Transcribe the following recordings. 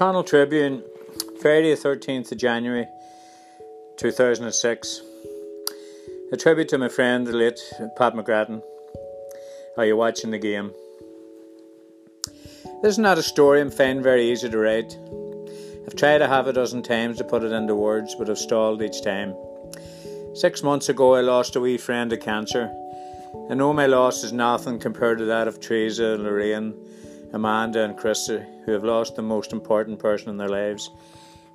Connell Tribune, Friday, 13th of January 2006. A tribute to my friend, the late Pat McGrattan. Are you watching the game? This is not a story I'm finding very easy to write. I've tried a half a dozen times to put it into words, but I've stalled each time. Six months ago, I lost a wee friend to cancer. I know my loss is nothing compared to that of Teresa, and Lorraine, Amanda, and Christy, uh, who have lost the most important person in their lives.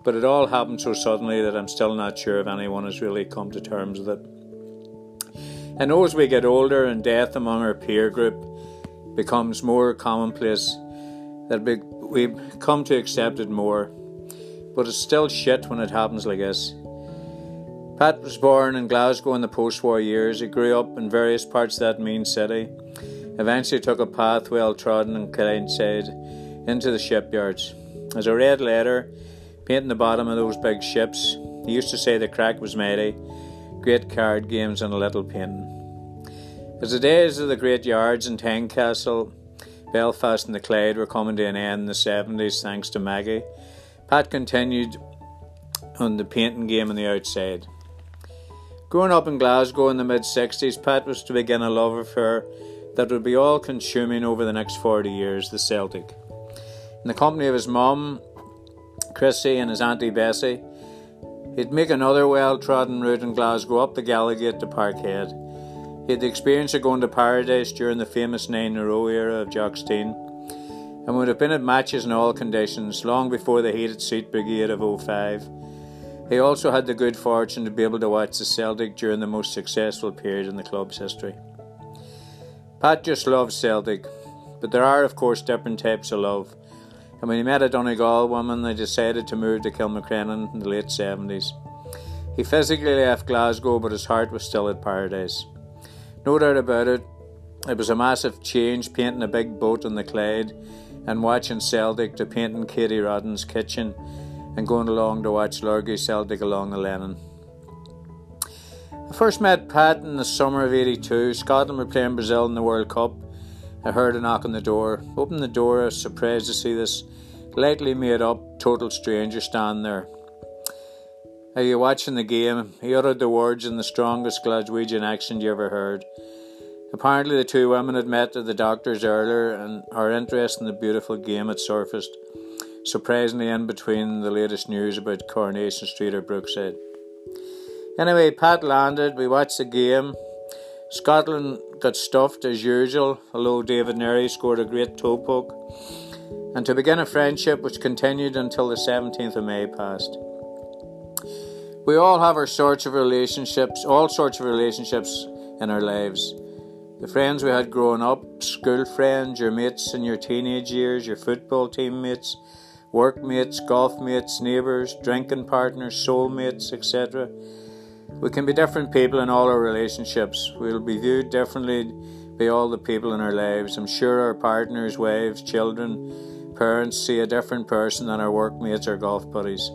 But it all happened so suddenly that I'm still not sure if anyone has really come to terms with it. I know as we get older and death among our peer group becomes more commonplace, that we come to accept it more. But it's still shit when it happens like this. Pat was born in Glasgow in the post war years. He grew up in various parts of that mean city. Eventually took a path well trodden and Clydeside into the shipyards. As I read later, painting the bottom of those big ships, he used to say the crack was mighty, great card games and a little painting. As the days of the great yards in Tynecastle Belfast and the Clyde were coming to an end in the 70s thanks to Maggie. Pat continued on the painting game on the outside. Growing up in Glasgow in the mid 60s, Pat was to begin a love affair that would be all consuming over the next 40 years the Celtic. In the company of his mum, Chrissy, and his auntie Bessie, he'd make another well trodden route in Glasgow up the Gallowgate to Parkhead. He had the experience of going to Paradise during the famous nine in a row era of Jock Stein and would have been at matches in all conditions long before the heated seat brigade of 05. He also had the good fortune to be able to watch the Celtic during the most successful period in the club's history. Pat just loves Celtic, but there are, of course, different types of love. And when he met a Donegal woman, they decided to move to Kilmacrennan in the late 70s. He physically left Glasgow, but his heart was still at Paradise. No doubt about it, it was a massive change painting a big boat on the Clyde and watching Celtic to painting Katie Rodden's kitchen and going along to watch Lurgy Celtic along the Lennon. I first met Pat in the summer of 82. Scotland were playing Brazil in the World Cup. I heard a knock on the door. Opened the door, I was surprised to see this lightly made up total stranger stand there. Are you watching the game? He uttered the words in the strongest Glaswegian accent you ever heard. Apparently, the two women had met at the doctor's earlier, and our interest in the beautiful game had surfaced, surprisingly in between the latest news about Coronation Street or Brookside. Anyway, Pat landed, we watched the game. Scotland got stuffed as usual, although David Narey scored a great toe poke. And to begin a friendship which continued until the 17th of May passed. We all have our sorts of relationships, all sorts of relationships in our lives. The friends we had growing up, school friends, your mates in your teenage years, your football team teammates, workmates, golf mates, neighbours, drinking partners, soulmates, etc. We can be different people in all our relationships. We'll be viewed differently by all the people in our lives. I'm sure our partners, wives, children, parents see a different person than our workmates or golf buddies.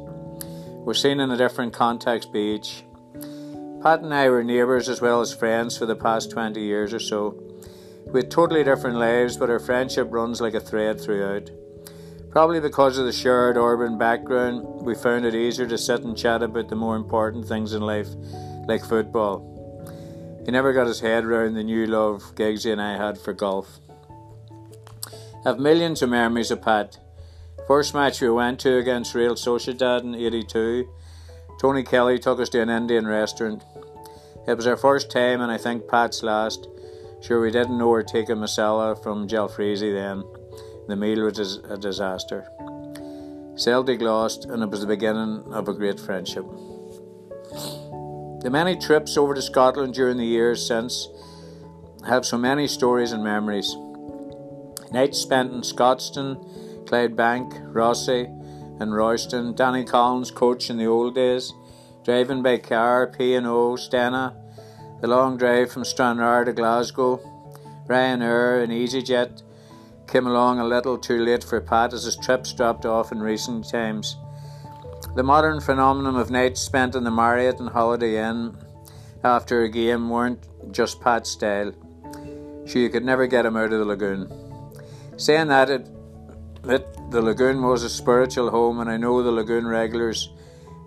We're seen in a different context by each. Pat and I were neighbours as well as friends for the past 20 years or so. We had totally different lives, but our friendship runs like a thread throughout. Probably because of the shared urban background, we found it easier to sit and chat about the more important things in life, like football. He never got his head around the new love Giggsy and I had for golf. I have millions of memories of Pat. First match we went to against Real Sociedad in 82, Tony Kelly took us to an Indian restaurant. It was our first time and I think Pat's last. Sure, we didn't know we tikka masala from Jalfrezi then. The meal was a disaster. Celtic lost and it was the beginning of a great friendship. The many trips over to Scotland during the years since have so many stories and memories. Nights spent in Scotstoun, Clydebank, Rossi, and Royston, Danny Collins, coach in the old days, driving by car, P&O, Stena, the long drive from Stranraer to Glasgow, Ryanair and EasyJet came along a little too late for Pat as his trips dropped off in recent times. The modern phenomenon of nights spent in the Marriott and Holiday Inn after a game weren't just Pat's style. You could never get him out of the lagoon. Saying that, it that the lagoon was a spiritual home, and I know the lagoon regulars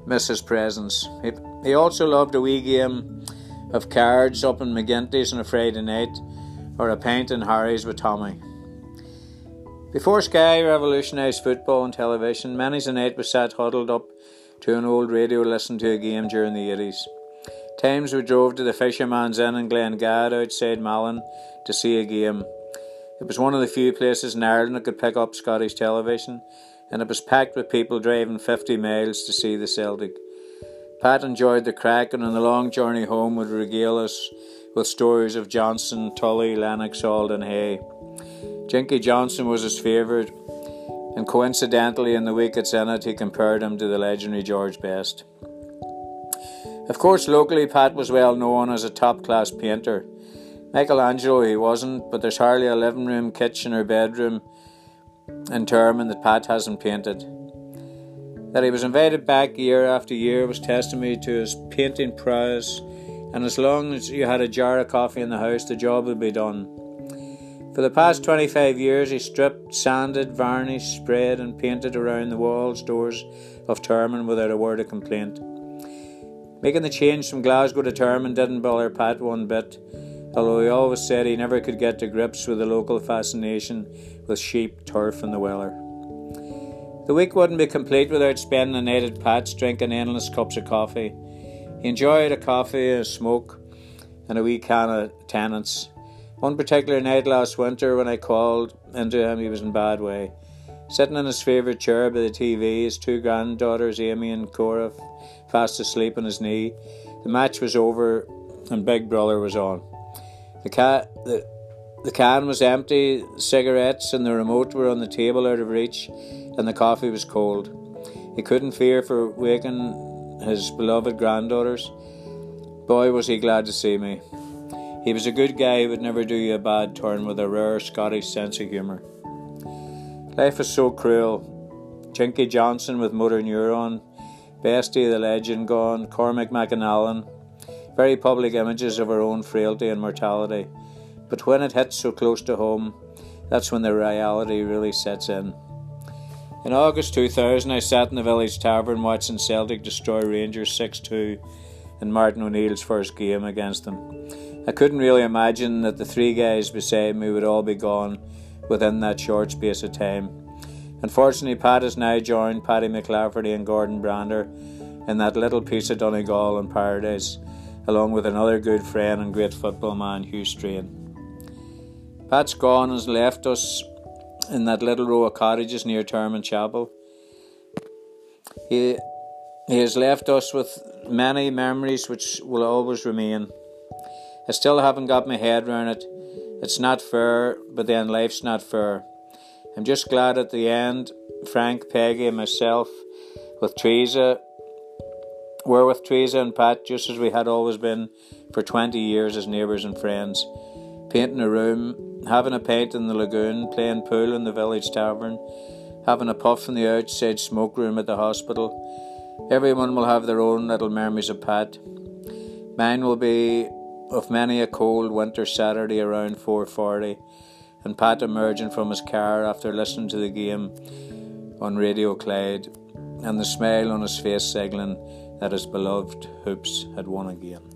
miss his presence. He, he also loved a wee game of cards up in McGinty's on a Friday night, or a pint in Harry's with Tommy. Before Sky revolutionised football and television, many's a night was sat huddled up to an old radio listening to a game during the 80s. Times we drove to the Fisherman's Inn in Glengad outside Malin to see a game. It was one of the few places in Ireland that could pick up Scottish television, and it was packed with people driving 50 miles to see the Celtic. Pat enjoyed the crack, and on the long journey home would regale us with stories of Johnstone, Tully, Lennox, Alden, Hay. Jinky Johnstone was his favourite, and coincidentally, in the week at Senate, he compared him to the legendary George Best. Of course, locally, Pat was well known as a top class painter. Michelangelo he wasn't, but there's hardly a living room, kitchen, or bedroom in Termon that Pat hasn't painted. That he was invited back year after year was testimony to his painting prowess, and as long as you had a jar of coffee in the house, the job would be done. For the past 25 years, he stripped, sanded, varnished, sprayed, and painted around the walls, doors of Termon without a word of complaint. Making the change from Glasgow to Termon didn't bother Pat one bit, although he always said he never could get to grips with the local fascination with sheep, turf, and the weather. The week wouldn't be complete without spending a night at Pat's drinking endless cups of coffee. He enjoyed a coffee, a smoke, and a wee can of Tennent's. One particular night last winter, when I called into him, he was in bad way. Sitting in his favourite chair by the TV, his two granddaughters, Amy and Cora, fast asleep on his knee. The match was over, and Big Brother was on. The cat, the, the can was empty, cigarettes and the remote were on the table out of reach, and the coffee was cold. He couldn't fear for waking his beloved granddaughters. Boy, was he glad to see me. He was a good guy who would never do you a bad turn with a rare Scottish sense of humour. Life is so cruel. Jinky Johnstone with motor neuron, Bestie the legend gone, Cormac McAnallen, very public images of our own frailty and mortality. But when it hits so close to home, that's when the reality really sets in. In August 2000, I sat in the village tavern watching Celtic destroy Rangers 6 2 in Martin O'Neill's first game against them. I couldn't really imagine that the three guys beside me would all be gone within that short space of time. Unfortunately, Pat has now joined Paddy McClafferty and Gordon Brander in that little piece of Donegal in paradise, along with another good friend and great football man, Hugh Strain. Pat's gone and has left us in that little row of cottages near Termon Chapel. He, he has left us with many memories which will always remain. I still haven't got my head around it. It's not fair, but then life's not fair. I'm just glad at the end, Frank, Peggy, and myself, with Teresa, were with Teresa and Pat just as we had always been for 20 years as neighbours and friends. Painting a room, having a pint in the lagoon, playing pool in the village tavern, having a puff in the outside smoke room at the hospital. Everyone will have their own little memories of Pat. Mine will be of many a cold winter Saturday around 4:40, and Pat emerging from his car after listening to the game on Radio Clyde, and the smile on his face signaling that his beloved hoops had won again.